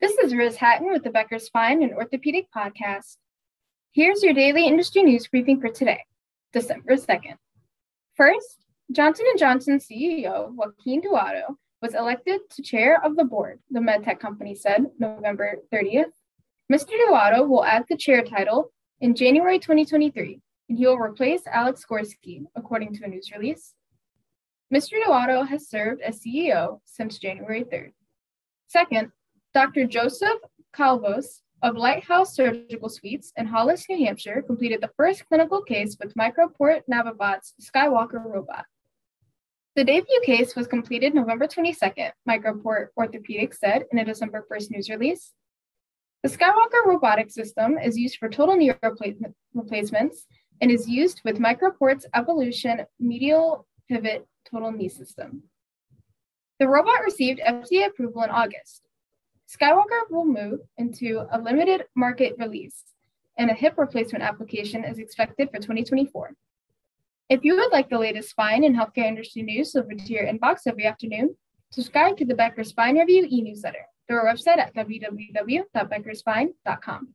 This is Riz Hatton with the Becker Spine and Orthopedic Podcast. Here's your daily industry news briefing for today, December 2nd. First, Johnson & Johnson CEO Joaquin Duato was elected to chair of the board, the medtech company said November 30th. Mr. Duato will add the chair title in January 2023, and he will replace Alex Gorsky, according to a news release. Mr. Duato has served as CEO since January 3rd. Second, Dr. Joseph Calvos of Lighthouse Surgical Suites in Hollis, New Hampshire, completed the first clinical case with MicroPort Navibot's Skywalker robot. The debut case was completed November 22nd, MicroPort Orthopedics said in a December 1st news release. The Skywalker robotic system is used for total knee replacements and is used with MicroPort's Evolution medial pivot total knee system. The robot received FDA approval in August. Skywalker will move into a limited market release, and a hip replacement application is expected for 2024. If you would like the latest spine and healthcare industry news delivered to your inbox every afternoon, subscribe to the Becker Spine Review e newsletter through our website at www.beckerspine.com.